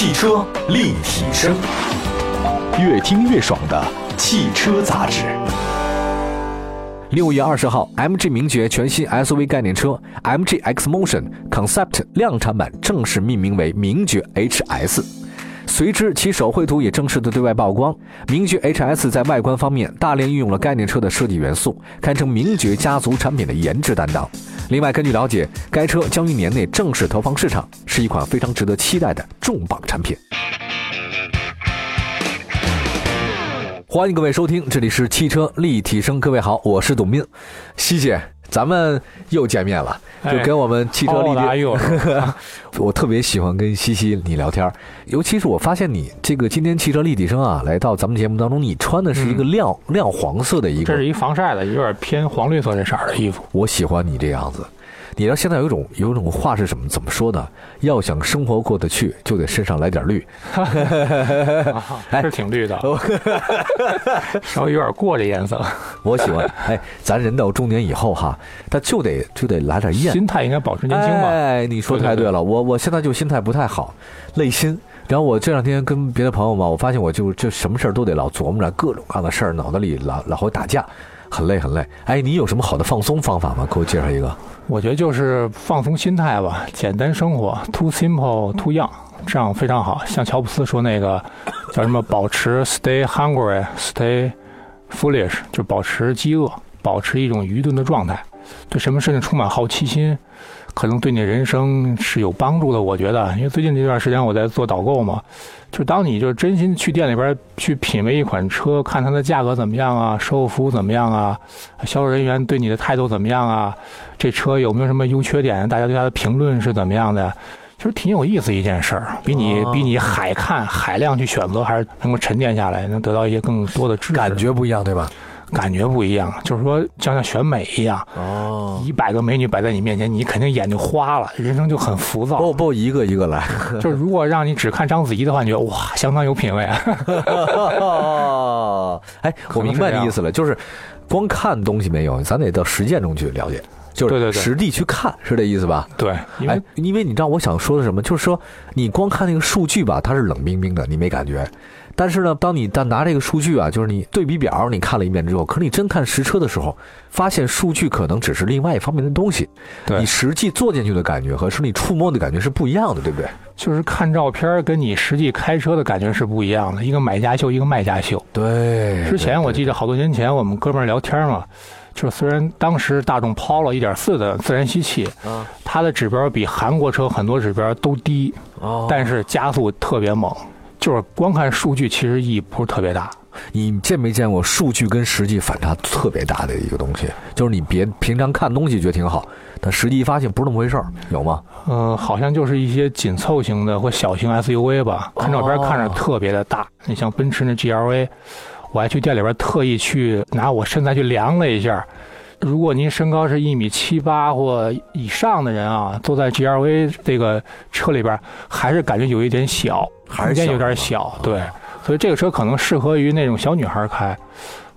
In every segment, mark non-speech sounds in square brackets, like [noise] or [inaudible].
汽车立体声，越听越爽的汽车杂志。六月二十号，MG 名爵全新 SUV 概念车 MG X Motion Concept 量产版正式命名为名爵 HS。随之，其手绘图也正式的对外曝光。名爵 HS 在外观方面大量运用了概念车的设计元素，堪称名爵家族产品的颜值担当。另外，根据了解，该车将于年内正式投放市场，是一款非常值得期待的重磅产品。欢迎各位收听，这里是汽车立体声。各位好，我是董斌，西姐，咱们又见面了，就跟我们汽车立体。[laughs] 我特别喜欢跟西西你聊天，尤其是我发现你这个今天汽车立体声啊，来到咱们节目当中，你穿的是一个亮亮黄色的一个，这是一防晒的，有点偏黄绿色这色儿的衣服。我喜欢你这样子。你知道现在有一种有一种话是什么怎么说呢？要想生活过得去，就得身上来点绿。[laughs] 是挺绿的，[laughs] 稍微有点过这颜色。[laughs] 我喜欢。哎，咱人到中年以后哈，他就得就得来点艳。心态应该保持年轻嘛？哎，你说太对了。我我现在就心态不太好，累心。然后我这两天跟别的朋友嘛，我发现我就就什么事儿都得老琢磨着各种各样的事儿，脑子里老老会打架，很累很累。哎，你有什么好的放松方法吗？给我介绍一个。我觉得就是放松心态吧，简单生活，too simple too young，这样非常好。像乔布斯说那个叫什么，保持 stay hungry，stay foolish，就保持饥饿，保持一种愚钝的状态，对什么事情充满好奇心。可能对你人生是有帮助的，我觉得，因为最近这段时间我在做导购嘛，就当你就真心去店里边去品味一款车，看它的价格怎么样啊，售后服务怎么样啊，销售人员对你的态度怎么样啊，这车有没有什么优缺点，大家对它的评论是怎么样的，其实挺有意思一件事儿，比你比你海看海量去选择，还是能够沉淀下来，能得到一些更多的知识，感觉不一样，对吧？感觉不一样，就是说，像像选美一样，哦，一百个美女摆在你面前，你肯定眼睛花了，人生就很浮躁。不不，一个一个来。[laughs] 就是如果让你只看章子怡的话，你觉得哇，相当有品位。哦 [laughs] 哎，我明白你意思了，就是光看东西没有，咱得到实践中去了解，就是实地去看，是这意思吧？对，哎，因为你知道我想说的什么，就是说你光看那个数据吧，它是冷冰冰的，你没感觉。但是呢，当你但拿这个数据啊，就是你对比表，你看了一遍之后，可是你真看实车的时候，发现数据可能只是另外一方面的东西。对，你实际坐进去的感觉和是你触摸的感觉是不一样的，对不对？就是看照片跟你实际开车的感觉是不一样的，一个买家秀，一个卖家秀。对。之前我记得好多年前我们哥们儿聊天嘛，就是虽然当时大众抛了一点四的自然吸气，啊，它的指标比韩国车很多指标都低，哦，但是加速特别猛。就是光看数据，其实意义不是特别大。你见没见过数据跟实际反差特别大的一个东西？就是你别平常看东西觉得挺好，但实际发现不是那么回事儿，有吗？嗯，好像就是一些紧凑型的或小型 SUV 吧，看照片看着特别的大。你像奔驰那 GLA，我还去店里边特意去拿我身材去量了一下。如果您身高是一米七八或以上的人啊，坐在 GLV 这个车里边，还是感觉有一点小。空间有点小，对，所以这个车可能适合于那种小女孩开，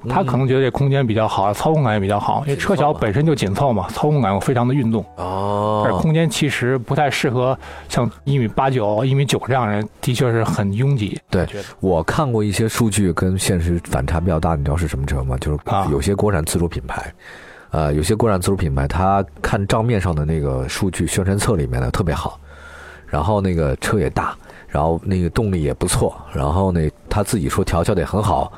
她可能觉得这空间比较好，操控感也比较好，因为车小本身就紧凑嘛，操控感又非常的运动。哦，但是空间其实不太适合像一米八九、一米九这样人，的确是很拥挤。对，我看过一些数据跟现实反差比较大，你知道是什么车吗？就是有些国产自主品牌，呃，有些国产自主品牌，它看账面上的那个数据宣传册里面的特别好，然后那个车也大。然后那个动力也不错，然后呢，他自己说调教的也很好，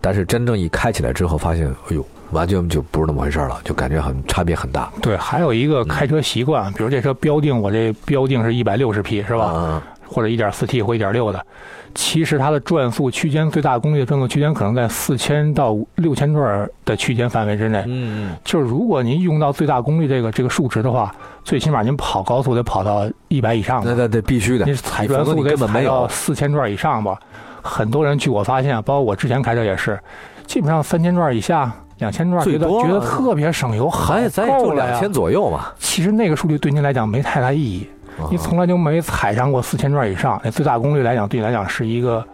但是真正一开起来之后，发现，哎呦，完全就不是那么回事了，就感觉很差别很大。对，还有一个开车习惯，比如这车标定我这标定是一百六十匹是吧？或者一点四 T 或一点六的，其实它的转速区间最大功率的转速区间可能在四千到六千转的区间范围之内。嗯，就是如果您用到最大功率这个这个数值的话，最起码您跑高速得跑到一百以上。对对对，必须的。你踩转速得踩到四千转以上吧？很多人据我发现，包括我之前开车也是，基本上三千转以下、两千转，觉得觉得特别省油，还咱也就两千左右嘛。其实那个数据对您来讲没太大意义。你从来就没踩上过四千转以上，那最大功率来讲，对你来讲是一个，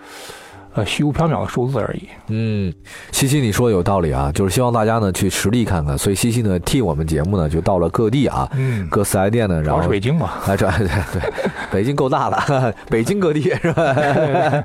呃虚无缥缈的数字而已。嗯，西西你说的有道理啊，就是希望大家呢去实地看看，所以西西呢替我们节目呢就到了各地啊，嗯，各四 S 店呢，然后是北京嘛。哎，这对 [laughs] 对，北京够大了，[laughs] 北京各地是吧？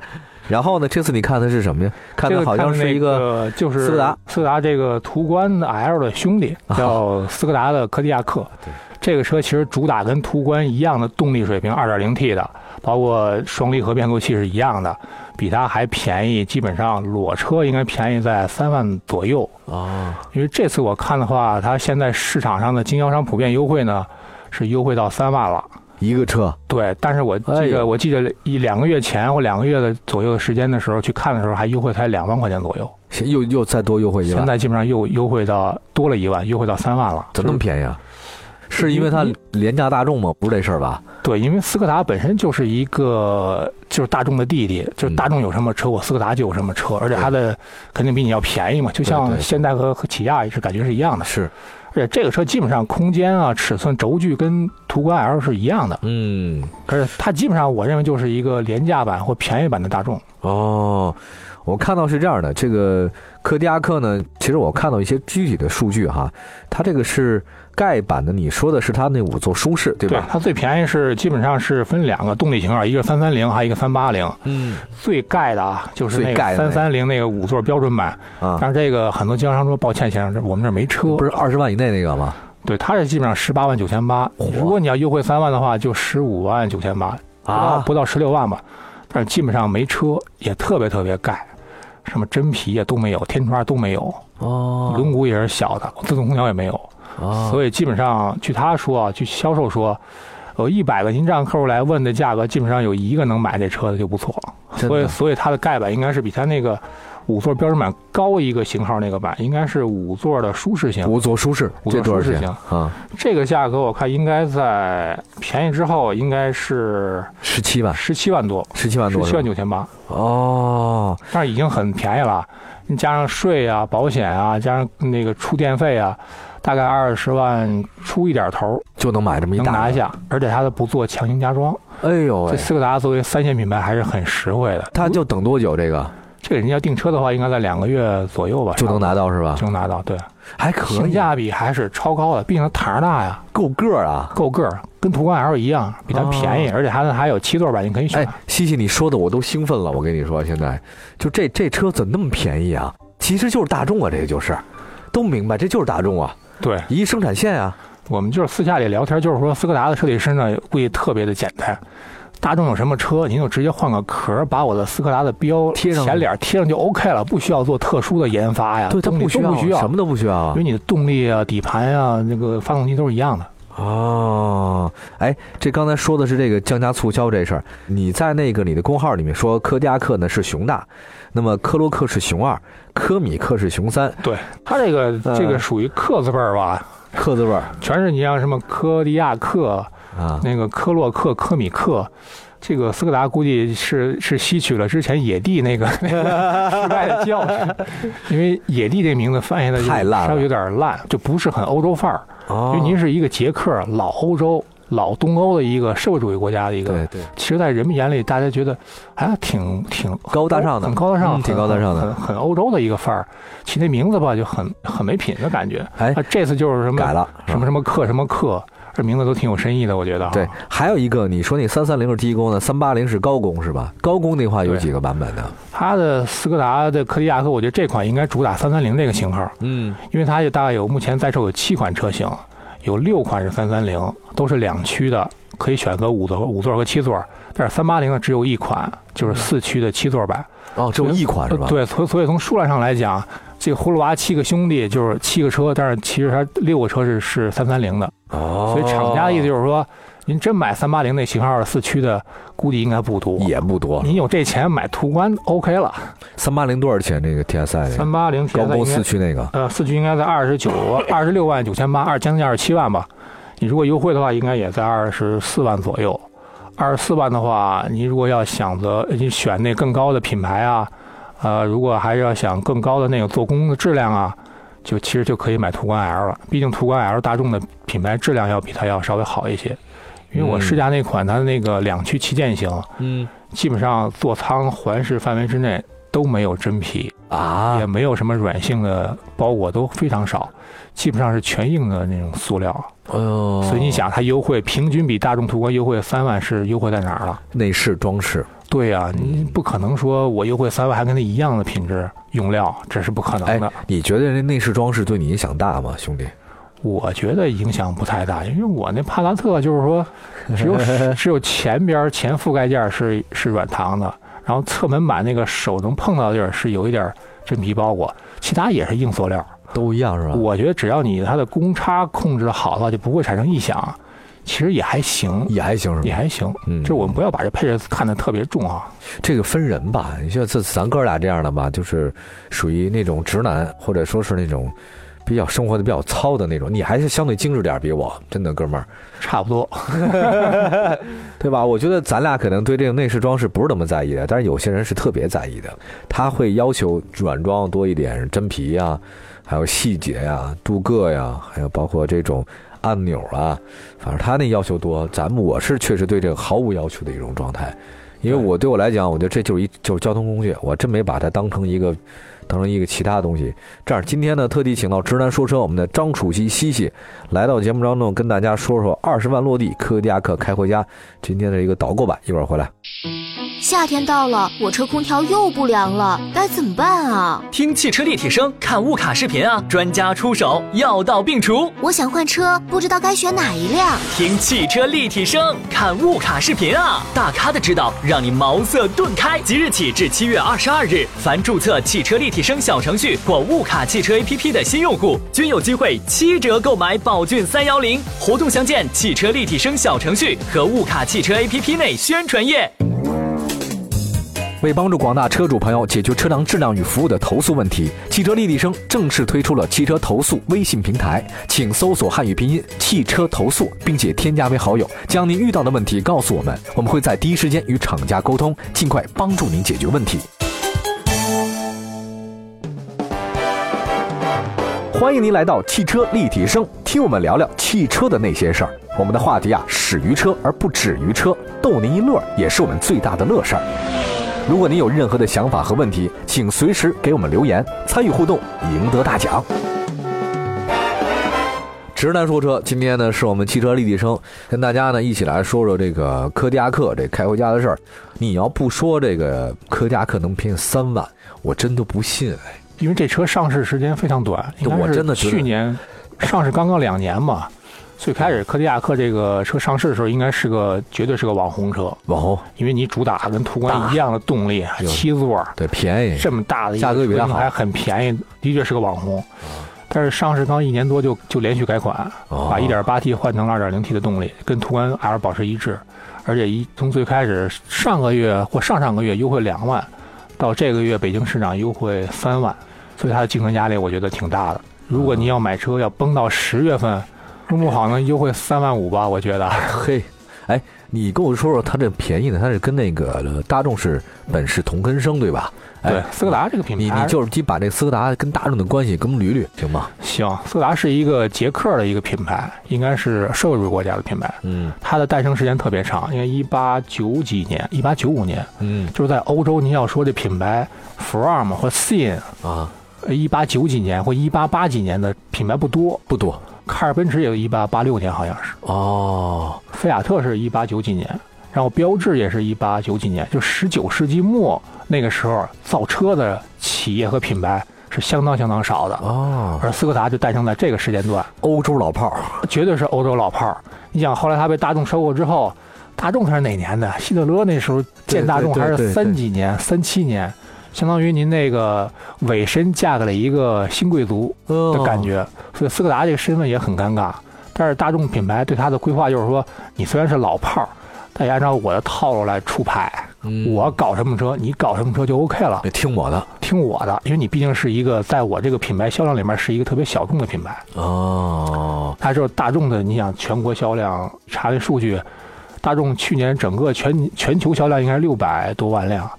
[laughs] 然后呢，这次你看的是什么呀？看的好像是一个个就是斯柯达，斯柯达这个途观 L 的兄弟叫斯柯达的柯迪亚克。对这个车其实主打跟途观一样的动力水平，2.0T 的，包括双离合变速器是一样的，比它还便宜，基本上裸车应该便宜在三万左右。啊，因为这次我看的话，它现在市场上的经销商普遍优惠呢，是优惠到三万了。一个车对，但是我哎呦这个我记得一两个月前或两个月的左右的时间的时候去看的时候，还优惠才两万块钱左右。现又又再多优惠一万，现在基本上又优惠到多了一万，优惠到三万了。怎么那么便宜啊？是因为它廉价大众吗？不是这事儿吧？对，因为斯柯达本身就是一个就是大众的弟弟，就是大众有什么车，我斯柯达就有什么车，而且它的肯定比你要便宜嘛，就像现代和和起亚也是感觉是一样的。是，而且这个车基本上空间啊、尺寸、轴距跟途观 L 是一样的，嗯，而且它基本上我认为就是一个廉价版或便宜版的大众。哦，我看到是这样的，这个柯迪亚克呢，其实我看到一些具体的数据哈，它这个是盖版的，你说的是它那五座舒适对吧？它最便宜是基本上是分两个动力型号，一个三三零，还有一个三八零。嗯最盖的啊，就是那个三三零那个五座标准版。啊，但是这个很多经销商说，抱歉先生，这我们这没车。不是二十万以内那个吗？对，它是基本上十八万九千八。如果你要优惠三万的话，就十五万九千八，啊不到十六万吧。但是基本上没车，也特别特别盖，什么真皮啊都没有，天窗都没有，哦轮毂也是小的，自动空调也没有。哦，所以基本上，据他说啊，据销售说，有一百个您这样客户来问的价格，基本上有一个能买这车的就不错。所以，所以它的盖板应该是比它那个五座标准版高一个型号那个版，应该是五座的舒适型。五座舒适，五座舒适型啊？这个价格我看应该在便宜之后应该是十七万，十七万多，十七万多十七万？九千八，哦，但是已经很便宜了。你加上税啊、保险啊，加上那个出电费啊，大概二十万出一点头就能买这么一大。能拿下，而且它都不做强行加装。哎呦喂，这斯柯达作为三线品牌还是很实惠的。它就等多久这个这个人家订车的话，应该在两个月左右吧，就能拿到是吧就？能拿到。对，还可以，性价比还是超高的，毕竟它台儿大呀，够个儿啊。够个儿，跟途观 L 一样，比它便宜，而且还还有七座版，你可以选哎。，西西，你说的我都兴奋了。我跟你说，现在就这这车怎么那么便宜啊？其实就是大众啊，这个就是，都明白，这就是大众啊，对一生产线啊。我们就是私下里聊天，就是说斯柯达的设计师呢，估计特别的简单。大众有什么车，您就直接换个壳儿，把我的斯柯达的标贴上前脸贴上就 OK 了，不需要做特殊的研发呀，对，它不需要，不需要，什么都不需要。啊因为。你的动力啊、底盘啊、那个发动机都是一样的。哦，哎，这刚才说的是这个降价促销这事儿，你在那个你的公号里面说科迪亚克呢是熊大，那么科洛克是熊二，科米克是熊三，对，它这个呃这个属于克字辈儿吧，克字辈儿。全是你像什么科迪亚克、啊。那个科洛克、科米克。这个斯柯达估计是是吸取了之前野地那个 [laughs] 那个失败的教训，因为野地这名字翻译的就太烂了稍微有点烂，就不是很欧洲范儿。哦因为您是一个捷克、老欧洲、老东欧的一个社会主义国家的一个，对对，其实，在人们眼里，大家觉得还挺挺高大上的很高大上，嗯挺高大上的很欧洲的一个范儿。起那名字吧，就很很没品的感觉。哎啊，这次就是什么改了什么什么克什么克，这名字都挺有深意的，我觉得。对，，还有一个你说那三三零是低功的，三八零是高功是吧？高功那话有几个版本呢？它的斯柯达的柯迪亚克，我觉得这款应该主打三三零这个型号，嗯，因为它也大概有目前在售有七款车型，有六款是三三零，都是两驱的，可以选择五座、五座和七座。但是三八零呢，只有一款，就是四驱的七座版。哦，只有一款是吧？呃，对，所以所以从数量上来讲，这个葫芦娃七个兄弟就是七个车，但是其实它六个车是是三三零的，哦，所以厂家的意思就是说，您真买三八零那型号的四驱的，估计应该不多。也不多。您有这钱买途观 OK 了，三八零多少钱？这个 TSI 那个三八零高功四驱那个呃四驱应该在二十九二十六万九千八，二将近二十七万吧。你如果优惠的话，应该也在二十四万左右。二十四万的话，你如果要想着你选那更高的品牌啊，呃，如果还是要想更高的那个做工的质量啊，就其实就可以买途观 L 了。毕竟途观 L 大众的品牌质量要比它要稍微好一些。因为我嗯试驾那款它的那个两驱旗舰型，嗯，基本上座舱环视范围之内都没有真皮，啊也，没有什么软性的包裹，都非常少，基本上是全硬的那种塑料。所以你想，它优惠平均比大众途观优惠三万，是优惠在哪儿了？内饰装饰，对呀、你不可能说我优惠三万还跟它一样的品质用料，这是不可哎能的。，你觉得这内饰装饰对你影响大吗，兄弟？我觉得影响不太大，因为我那帕萨特就是说，[laughs] 只有 [laughs] 只有前边前覆盖件是是软糖的，然后侧门板那个手能碰到的地儿是有一点真皮包裹，其他也是硬塑料。都一样是吧？我觉得只要你它的公差控制的好的话，就不会产生异响。其实也还行，也还行是吗？也还行。嗯就是我们不要把这配置看得特别重啊。这个分人吧，你像这咱哥俩这样的吧，就是属于那种直男，或者说是那种比较生活的比较糙的那种。你还是相对精致点儿，比我真的哥们儿，差不多。[laughs] 对吧？我觉得咱俩可能对这个内饰装饰不是那么在意的，但是有些人是特别在意的，他会要求软装多一点，真皮呀、还有细节呀、镀铬呀，还有包括这种按钮啊，反正他那要求多。咱们我是确实对这个毫无要求的一种状态，因为我对我来讲，我觉得这就是一就是交通工具，我真没把它当成一个。当成一个其他的东西，这样今天呢，特地请到直男说车我们的张楚曦西西来到节目当中，跟大家说说二十万落地科迪亚克开回家今天的一个导购版，一会儿回来。夏天到了，我车空调又不凉了，该怎么办啊？听汽车立体声，看物卡视频啊！专家出手，药到病除。我想换车，不知道该选哪一辆。听汽车立体声，看物卡视频啊！大咖的指导，让你茅塞顿开。即日起至七月二十二日，凡注册汽车立体声小程序或物卡汽车 APP 的新用户，均有机会七折购买宝骏三幺零。活动详见汽车立体声小程序和物卡汽车 APP 内宣传页。为帮助广大车主朋友解决车辆质量与服务的投诉问题，汽车立体声正式推出了汽车投诉微信平台，请搜索汉语拼音“汽车投诉”，并且添加为好友，将您遇到的问题告诉我们，我们会在第一时间与厂家沟通，尽快帮助您解决问题。欢迎您来到汽车立体声，听我们聊聊汽车的那些事儿。我们的话题啊，始于车而不止于车，逗您一乐也是我们最大的乐事儿。如果您有任何的想法和问题，请随时给我们留言，参与互动，赢得大奖。直男说车，今天呢是我们汽车立体声，跟大家呢一起来说说这个柯迪亚克这开回家的事儿。你要不说这个柯迪亚克能便宜三万，我真都不信哎。因为这车上市时间非常短，应该是我真的去年上市刚刚两年嘛。最开始科迪亚克这个车上市的时候，应该是个绝对是个网红车，网红。因为你主打跟途观一样的动力，七座，对便宜，这么大的价格比它还很便宜，的确是个网红。但是上市刚一年多就就连续改款，哦。把 1.8T 换成了 2.0T 的动力，跟途观 L 保持一致，而且一从最开始上个月或上上个月优惠两万，到这个月北京市场优惠三万，所以它的竞争压力我觉得挺大的。如果你要买车要崩到十月份，弄不好能优惠三万五吧？我觉得。[laughs] 嘿，哎，你跟我说说它这便宜呢？它是跟那个呃大众是本是同根生对吧？哎对，斯柯达这个品牌，你你就是你把这斯柯达跟大众的关系跟我们捋捋，行吗？行，斯柯达是一个捷克的一个品牌，应该是社会主义国家的品牌。嗯它的诞生时间特别长，因为一八九几年，一八九五年，嗯就是在欧洲，您要说这品牌 From 或 Sin，啊，一八九几年或一八八几年的品牌不多。不多卡尔奔驰也有一八八六年，好像是，哦，菲亚特是一八九几年，然后标致也是一八九几年，就十九世纪末那个时候造车的企业和品牌是相当相当少的。哦，而斯柯达就诞生在这个时间段，欧洲老炮儿，绝对是欧洲老炮儿。你想，后来他被大众收购之后，大众它是哪年的？希特勒那时候建大众还是三几年、三七年，相当于您那个委身嫁给了一个新贵族哦。的感觉，所以斯柯达这个身份也很尴尬。但是大众品牌对它的规划就是说，你虽然是老炮儿，但也按照我的套路来出牌，嗯。我搞什么车，你搞什么车就 OK 了，得听我的。听我的，因为你毕竟是一个在我这个品牌销量里面是一个特别小众的品牌。哦，它就是大众的，你想全国销量查那数据，大众去年整个全全球销量应该是六百多万辆，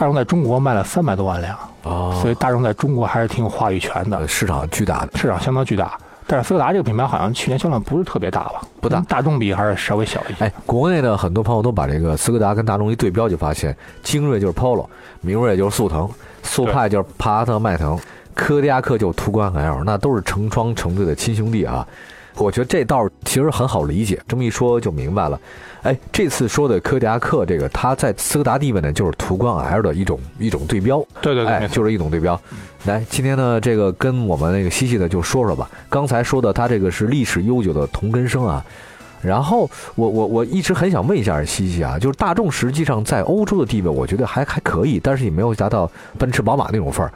大众在中国卖了三百多万辆，哦，所以大众在中国还是挺有话语权的呃，市场巨大的，市场相当巨大。但是斯柯达这个品牌好像去年销量不是特别大吧？不大大众比还是稍微小一些。哎，国内的很多朋友都把这个斯柯达跟大众一对标，就发现精锐就是 Polo，明锐就是速腾，速派就是帕萨特、迈腾，柯迪亚克就是途观 L，那都是成双成对的亲兄弟啊。我觉得这道其实很好理解，这么一说就明白了。哎，这次说的柯迪亚克这个，它在斯柯达地位呢，就是途观 L 的一种一种对标。对对对，哎，就是一种对标。来，今天呢，这个跟我们那个西西的就说说吧。刚才说的，它这个是历史悠久的同根生啊。然后我我我一直很想问一下西西啊，就是大众实际上在欧洲的地位，我觉得还还可以，但是也没有达到奔驰、宝马那种份儿。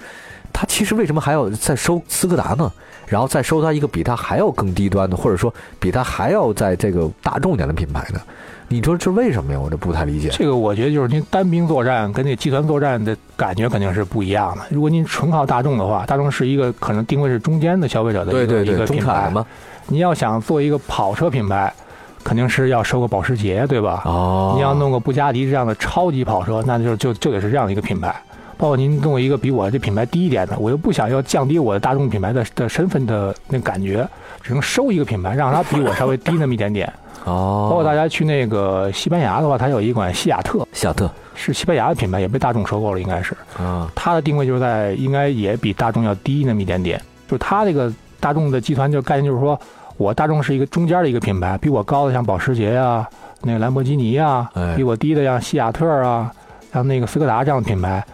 它其实为什么还要再收斯柯达呢？然后再收它一个比它还要更低端的，或者说比它还要在这个大众点的品牌呢？你说这为什么呀？我这不太理解。这个我觉得就是您单兵作战跟那集团作战的感觉肯定是不一样的。如果您纯靠大众的话，大众是一个可能定位是中间的消费者的一个一个品牌。产嘛。你要想做一个跑车品牌，肯定是要收个保时捷，对吧？哦，你要弄个布加迪这样的超级跑车，那就就就得是这样的一个品牌。包括您弄一个比我这品牌低一点的，我又不想要降低我的大众品牌的的身份的那感觉，只能收一个品牌，让它比我稍微低那么一点点。哦，包括大家去那个西班牙的话，它有一款西雅特，西雅特是西班牙的品牌，也被大众收购了，应该是。啊，它的定位就是在应该也比大众要低那么一点点。就是它这个大众的集团就概念就是说，我大众是一个中间的一个品牌，比我高的像保时捷呀、那个兰博基尼呀、哎比我低的像西雅特啊、像那个斯柯达这样的品牌，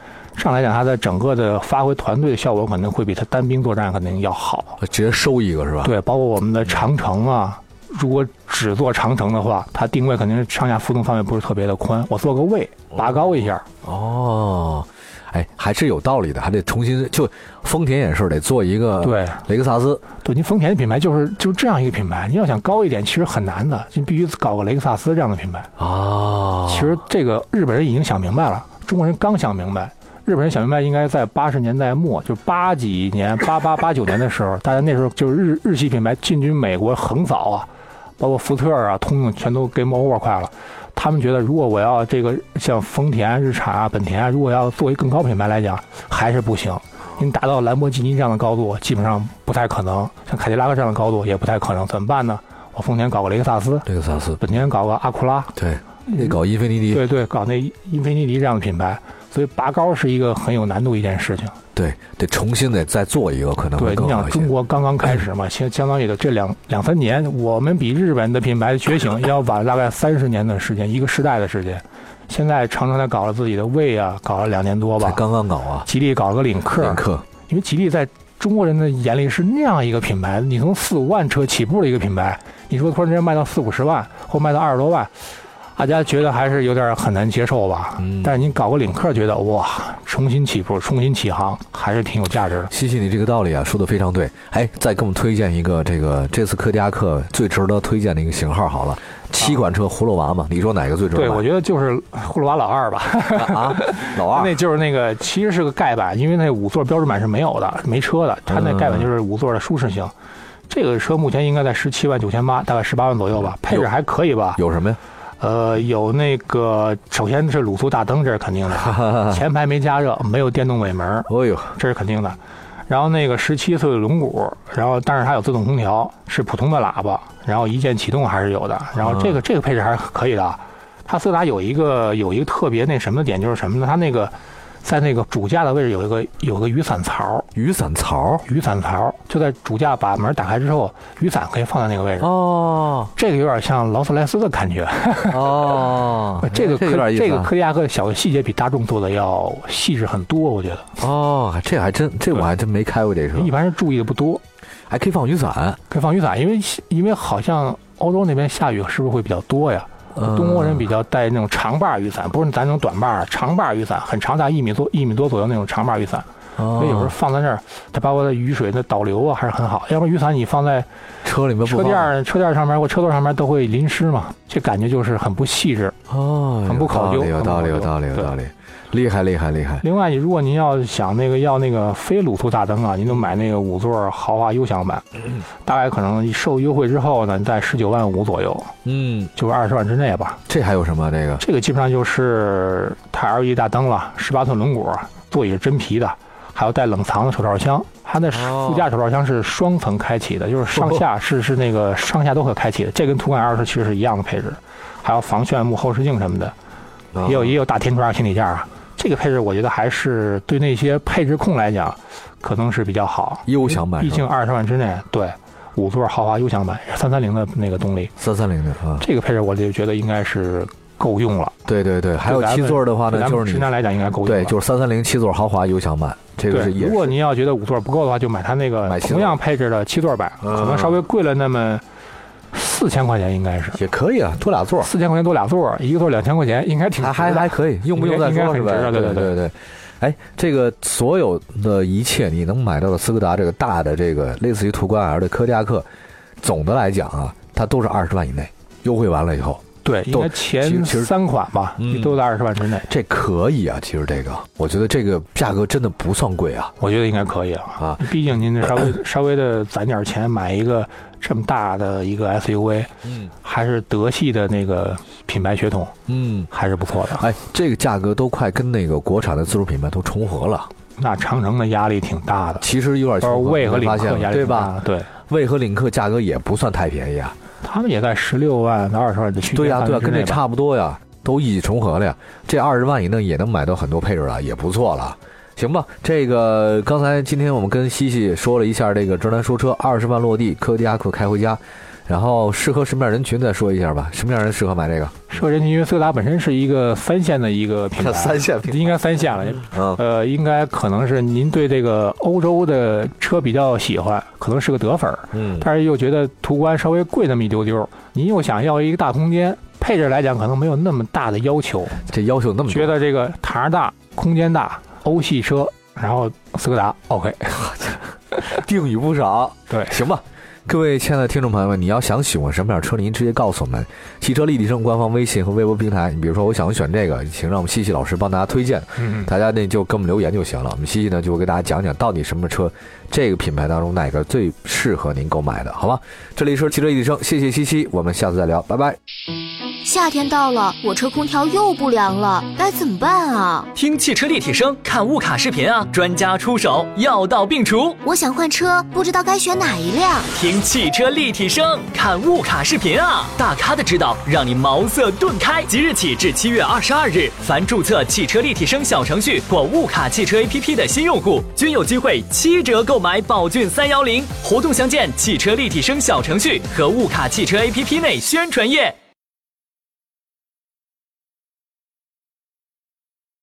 上来讲它的整个的发挥团队的效果可能会比它单兵作战肯定要好。直接收一个是吧？对，包括我们的长城啊，如果只做长城的话，它定位肯定是上下浮动范围不是特别的宽，我做个位拔高一下。哦，哎，还是有道理的，还得重新就丰田也是得做一个对雷克萨斯对，您丰田的品牌就是就是这样一个品牌，你要想高一点，其实很难的，你必须搞个雷克萨斯这样的品牌。啊。其实这个日本人已经想明白了，中国人刚想明白。日本人想明白，应该在八十年代末，就八几年、八八八九年的时候，大家那时候就是日日系品牌进军美国横扫啊，包括福特啊、通用全都 game over 快了。他们觉得，如果我要这个像丰田、日产啊、本田啊，如果要作为更高品牌来讲，还是不行。您达到兰博基尼这样的高度，基本上不太可能；像凯迪拉克这样的高度也不太可能。怎么办呢？我丰田搞个雷克萨斯，雷克萨斯，本田搞个阿库拉，对，得搞英菲尼迪，对对，搞那英菲尼迪这样的品牌，所以拔高是一个很有难度一件事情。对，得重新得再做一个，可能对，你想中。国刚刚开始嘛，相相当于的这两两三年，我们比日本的品牌觉醒要晚大概三十年的时间，一个时代的时间。现在长城才搞了自己的魏啊，搞了两年多吧，才刚刚搞啊，吉利搞了个领克，领克因为吉利在中国人的眼里是那样一个品牌，你从四五万车起步的一个品牌，你说突然之间卖到四五十万或卖到二十多万，大家觉得还是有点很难接受吧？嗯但是你搞个领克，觉得哇，重新起步、重新起航，还是挺有价值的。谢谢，你这个道理啊，说的非常对。哎，再给我们推荐一个这个这次柯迪亚克最值得推荐的一个型号好了，七款车葫芦娃嘛，你说哪个最值得？对，我觉得就是葫芦娃老二吧，得啊，老二 [laughs] 那就是那个其实是个盖板，因为那五座标准版是没有的，没车的，它那盖板就是五座的舒适性。这个车目前应该在十七万九千八，大概十八万左右吧，配置还可以吧？有什么呀？呃，有那个，首先是卤素大灯，这是肯定的，[laughs] 前排没加热，没有电动尾门，哦呦，这是肯定的。然后那个十七寸的轮毂，然后但是它有自动空调，是普通的喇叭，然后一键启动还是有的。然后这个这个配置还是可以的。它斯柯达有一个有一个特别那什么的点，就是什么呢？它那个在那个主驾的位置有一个有个雨伞槽，雨伞槽雨伞槽就在主驾把门打开之后，雨伞可以放在那个位置。哦这个有点像劳斯莱斯的感觉。哦 [laughs] 这个有点意思啊这个柯迪亚克的小的细节比大众做的要细致很多，我觉得哦，这还真这我还真没开过这车，一般人注意的不多。还可以放雨伞。可以放雨伞，因为因为好像欧洲那边下雨是不是会比较多呀？东欧人比较带那种长把雨伞，不是咱那种短把，长把雨伞，很长，大概一米多一米多左右那种长把雨伞。哦所以有时候放在那儿，它把我的雨水的导流啊，还是很好。要不然雨伞你放在车里面不车垫儿、车垫儿上面或车座上面都会淋湿嘛，这感觉就是很不细致。哦，很不考究有道理，有道理，有道理，厉害，厉害，厉害。另外，你如果您要想那个要那个非卤素大灯啊，您就买那个五座豪华优享版，[clears throat] 大概可能受优惠之后呢，在十九万五左右，嗯，就是二十万之内吧。这还有什么？这个这个基本上就是它 LED 大灯了，十八寸轮毂，座椅是真皮的，还有带冷藏的手套箱。它的哦副驾手套箱是双层开启的，就是上下是是那个上下都可开启的。这跟途观 L 是其实是一样的配置，还有防眩目后视镜什么的，哦也有也有大天窗、行李架啊。这个配置我觉得还是对那些配置控来讲，可能是比较好。优享版毕竟二十万之内，对五座豪华优享版三三零的那个动力，三三零的啊，这个配置我就觉得应该是够用了。对对对，还有七座的话呢，就是你们直男来讲应该够用。对，就是三三零七座豪华优享版，这个是，也如果您要觉得五座不够的话，就买它那个买同样配置的七座版，嗯。可能稍微贵了那么四千块钱，应该是。也可以啊，多俩座，四千块钱多俩座，一个座两千块钱，应该挺还还还可以，用不用再说是吧？应该很值对对对对哎，这个所有的一切你能买到的斯柯达这个大的这个类似于途观 L 的柯迪亚克，总的来讲啊，它都是二十万以内，优惠完了以后，对，应该前三款吧，嗯都在二十万之内，这可以啊。其实这个，我觉得这个价格真的不算贵啊我觉得应该可以啊。啊！毕竟您这稍微 [coughs] 稍微的攒点钱买一个这么大的一个 SUV，嗯还是德系的那个品牌血统，嗯，还是不错的。哎，这个价格都快跟那个国产的自主品牌都重合了，那长城的压力挺大的，其实有点包括重合，魏和领克压力了对吧？对，魏和领克价格也不算太便宜啊。他们也在十六万到二十万的区间对呀、对呀、跟这差不多呀，都一起重合了呀。这二十万以内也能买到很多配置了，也不错了。行吧，这个刚才今天我们跟西西说了一下这个直男说车二十万落地，柯迪亚克开回家，然后适合什么样人群再说一下吧，什么样人适合买这个？适合人群，因为斯柯达本身是一个三线的一个品牌，[laughs] 三线品应该三线了。嗯。呃，应该可能是您对这个欧洲的车比较喜欢，可能是个德粉儿，嗯，但是又觉得途观稍微贵那么一丢丢，您又想要一个大空间，配置来讲可能没有那么大的要求，这要求那么，觉得这个台儿大、空间大，欧系车，然后斯柯达 OK，[laughs] 定语不少。对，行吧。各位亲爱的听众朋友们，你要想喜欢什么样的车，您直接告诉我们。汽车立体声官方微信和微博平台，你比如说我想选这个，请让我们西西老师帮大家推荐。嗯，大家呢就给我们留言就行了，我们西西呢就会给大家讲讲到底什么车，这个品牌当中哪个最适合您购买的，好吗？这里是汽车立体声，谢谢西西，我们下次再聊，拜拜。夏天到了，我车空调又不凉了，该怎么办啊？听汽车立体声，看物卡视频啊，专家出手，药到病除。我想换车，不知道该选哪一辆。听汽车立体声，看物卡视频啊，大咖的指导让你茅塞顿开。即日起至七月二十二日，凡注册汽车立体声小程序或物卡汽车 APP 的新用户，均有机会七折购买宝骏三幺零。活动详见汽车立体声小程序和物卡汽车 APP 内宣传页。